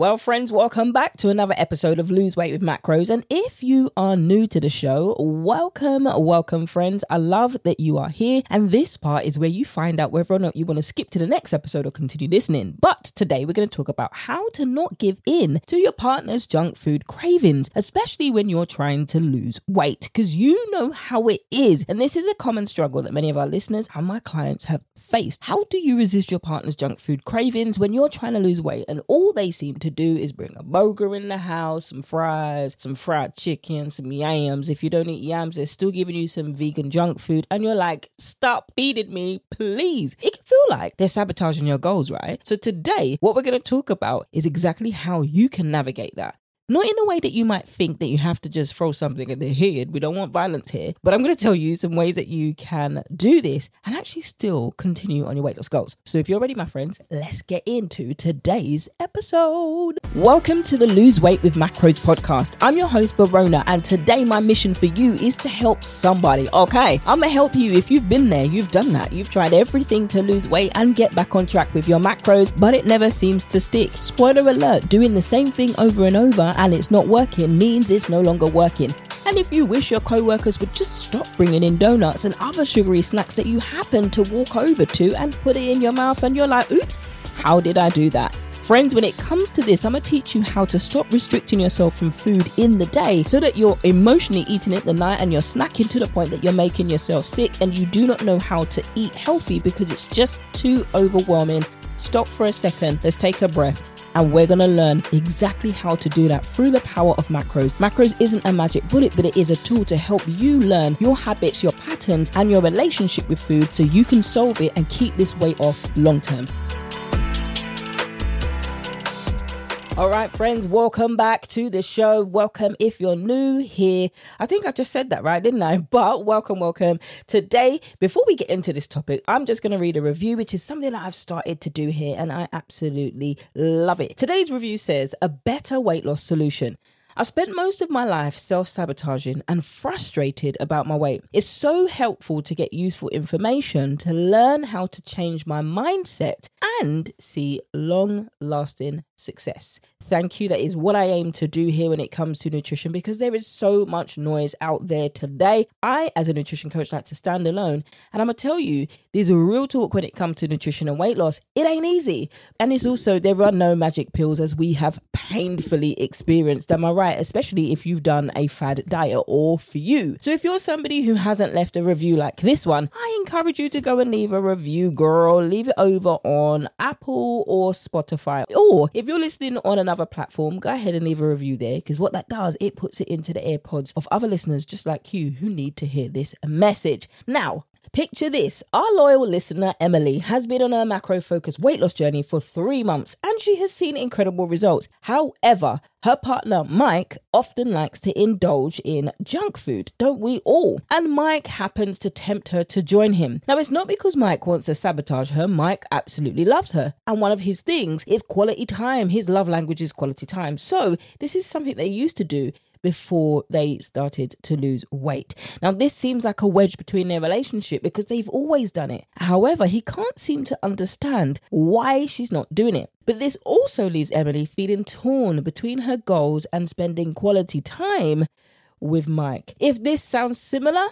Well, friends, welcome back to another episode of Lose Weight with Macros. And if you are new to the show, welcome, welcome, friends. I love that you are here. And this part is where you find out whether or not you want to skip to the next episode or continue listening. But today we're going to talk about how to not give in to your partner's junk food cravings, especially when you're trying to lose weight, because you know how it is. And this is a common struggle that many of our listeners and my clients have faced. How do you resist your partner's junk food cravings when you're trying to lose weight and all they seem to do is bring a burger in the house, some fries, some fried chicken, some yams. If you don't eat yams, they're still giving you some vegan junk food and you're like, stop feeding me, please. It can feel like they're sabotaging your goals, right? So today, what we're going to talk about is exactly how you can navigate that. Not in a way that you might think that you have to just throw something at their head. We don't want violence here. But I'm going to tell you some ways that you can do this and actually still continue on your weight loss goals. So if you're ready, my friends, let's get into today's episode. Welcome to the Lose Weight with Macros podcast. I'm your host, Verona, and today my mission for you is to help somebody. Okay, I'm going to help you if you've been there, you've done that, you've tried everything to lose weight and get back on track with your macros, but it never seems to stick. Spoiler alert, doing the same thing over and over and it's not working means it's no longer working. And if you wish your co workers would just stop bringing in donuts and other sugary snacks that you happen to walk over to and put it in your mouth, and you're like, oops, how did I do that? Friends, when it comes to this, I'm gonna teach you how to stop restricting yourself from food in the day so that you're emotionally eating it the night and you're snacking to the point that you're making yourself sick and you do not know how to eat healthy because it's just too overwhelming. Stop for a second, let's take a breath and we're going to learn exactly how to do that through the power of macros. Macros isn't a magic bullet, but it is a tool to help you learn your habits, your patterns, and your relationship with food so you can solve it and keep this weight off long term. All right, friends, welcome back to the show. Welcome if you're new here. I think I just said that right, didn't I? But welcome, welcome. Today, before we get into this topic, I'm just going to read a review, which is something that I've started to do here and I absolutely love it. Today's review says a better weight loss solution. I spent most of my life self sabotaging and frustrated about my weight. It's so helpful to get useful information to learn how to change my mindset and see long lasting success. Thank you. That is what I aim to do here when it comes to nutrition because there is so much noise out there today. I, as a nutrition coach, like to stand alone. And I'm going to tell you, there's a real talk when it comes to nutrition and weight loss. It ain't easy. And it's also, there are no magic pills as we have painfully experienced. Am I right? Especially if you've done a fad diet or for you. So if you're somebody who hasn't left a review like this one, I encourage you to go and leave a review, girl. Leave it over on Apple or Spotify. Or if you're listening on another platform, go ahead and leave a review there because what that does, it puts it into the AirPods of other listeners just like you who need to hear this message. Now, Picture this our loyal listener Emily has been on her macro focused weight loss journey for three months and she has seen incredible results. However, her partner Mike often likes to indulge in junk food, don't we all? And Mike happens to tempt her to join him. Now, it's not because Mike wants to sabotage her, Mike absolutely loves her. And one of his things is quality time. His love language is quality time. So, this is something they used to do before they started to lose weight. Now, this seems like a wedge between their relationship because they've always done it. However, he can't seem to understand why she's not doing it. But this also leaves Emily feeling torn between her goals and spending quality time with Mike. If this sounds similar,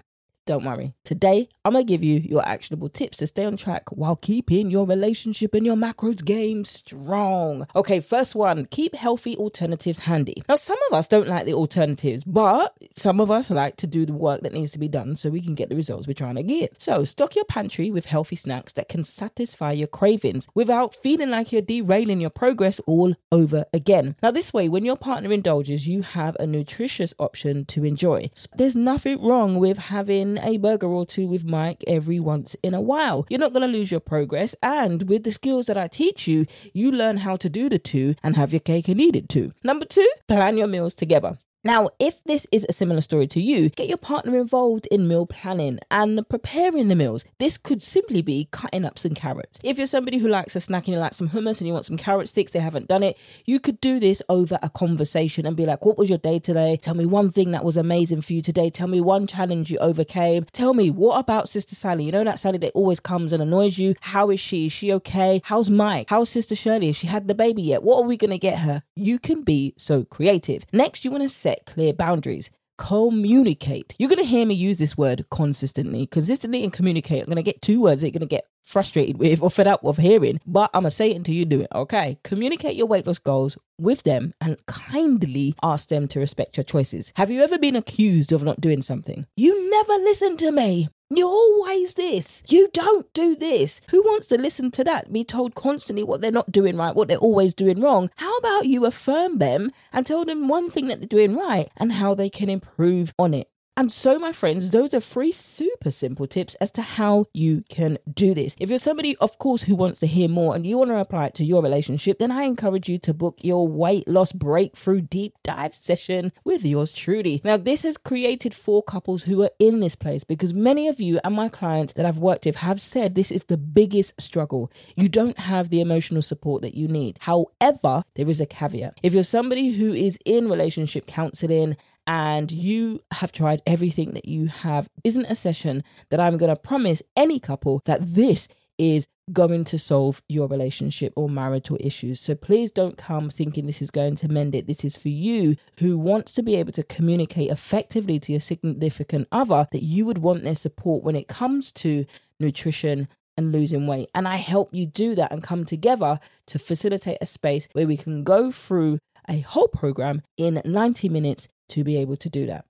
don't worry. Today, I'm going to give you your actionable tips to stay on track while keeping your relationship and your macros game strong. Okay, first one keep healthy alternatives handy. Now, some of us don't like the alternatives, but some of us like to do the work that needs to be done so we can get the results we're trying to get. So, stock your pantry with healthy snacks that can satisfy your cravings without feeling like you're derailing your progress all over again. Now, this way, when your partner indulges, you have a nutritious option to enjoy. There's nothing wrong with having a burger or two with Mike every once in a while. You're not going to lose your progress. And with the skills that I teach you, you learn how to do the two and have your cake and eat it too. Number two, plan your meals together. Now, if this is a similar story to you, get your partner involved in meal planning and preparing the meals. This could simply be cutting up some carrots. If you're somebody who likes a snack and you like some hummus and you want some carrot sticks, they haven't done it, you could do this over a conversation and be like, What was your day today? Tell me one thing that was amazing for you today. Tell me one challenge you overcame. Tell me, what about Sister Sally? You know that Sally that always comes and annoys you? How is she? Is she okay? How's Mike? How's Sister Shirley? Has she had the baby yet? What are we going to get her? You can be so creative. Next, you want to set clear boundaries. Communicate. You're going to hear me use this word consistently. Consistently and communicate. I'm going to get two words that you're going to get frustrated with or fed up of hearing, but I'm going to say it until you do it, okay? Communicate your weight loss goals with them and kindly ask them to respect your choices. Have you ever been accused of not doing something? You never listen to me. You're always this. You don't do this. Who wants to listen to that? Be told constantly what they're not doing right, what they're always doing wrong. How about you affirm them and tell them one thing that they're doing right and how they can improve on it? And so, my friends, those are three super simple tips as to how you can do this. If you're somebody, of course, who wants to hear more and you want to apply it to your relationship, then I encourage you to book your weight loss breakthrough deep dive session with yours truly. Now, this has created for couples who are in this place because many of you and my clients that I've worked with have said this is the biggest struggle. You don't have the emotional support that you need. However, there is a caveat. If you're somebody who is in relationship counseling and you have tried everything that you have isn't a session that I'm going to promise any couple that this is going to solve your relationship or marital issues. So please don't come thinking this is going to mend it. This is for you who wants to be able to communicate effectively to your significant other that you would want their support when it comes to nutrition and losing weight. And I help you do that and come together to facilitate a space where we can go through a whole program in 90 minutes to be able to do that.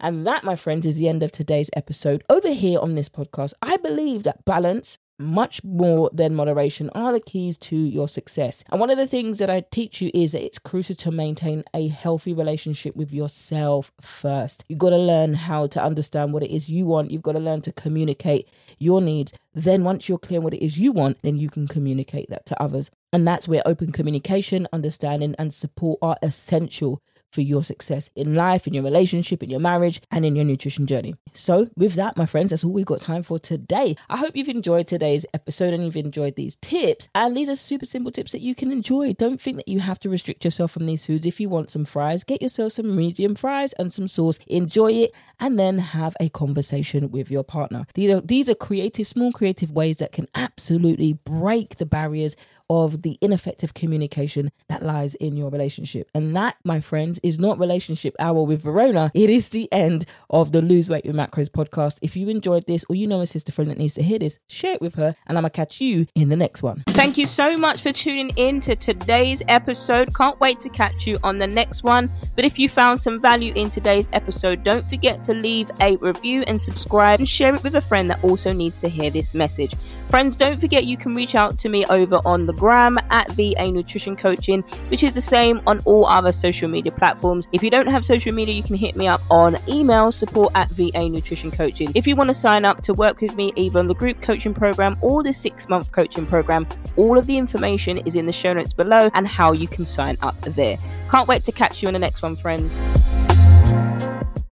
And that, my friends, is the end of today's episode. Over here on this podcast, I believe that balance, much more than moderation, are the keys to your success. And one of the things that I teach you is that it's crucial to maintain a healthy relationship with yourself first. You've got to learn how to understand what it is you want. You've got to learn to communicate your needs. Then, once you're clear on what it is you want, then you can communicate that to others. And that's where open communication, understanding, and support are essential for your success in life, in your relationship, in your marriage, and in your nutrition journey. So, with that, my friends, that's all we've got time for today. I hope you've enjoyed today's episode and you've enjoyed these tips. And these are super simple tips that you can enjoy. Don't think that you have to restrict yourself from these foods. If you want some fries, get yourself some medium fries and some sauce, enjoy it, and then have a conversation with your partner. These are, these are creative, small creative ways that can absolutely break the barriers of the ineffective communication that lies in your relationship. And that, my friends, is not relationship hour with Verona. It is the end of the Lose Weight with Macros podcast. If you enjoyed this or you know a sister friend that needs to hear this, share it with her and I'm going to catch you in the next one. Thank you so much for tuning in to today's episode. Can't wait to catch you on the next one. But if you found some value in today's episode, don't forget to leave a review and subscribe and share it with a friend that also needs to hear this message. Friends, don't forget you can reach out to me over on the gram at VA Nutrition Coaching, which is the same on all other social media platforms. If you don't have social media, you can hit me up on email support at VA Nutrition Coaching. If you want to sign up to work with me either on the group coaching program or the six month coaching program, all of the information is in the show notes below and how you can sign up there. Can't wait to catch you in the next one, friends.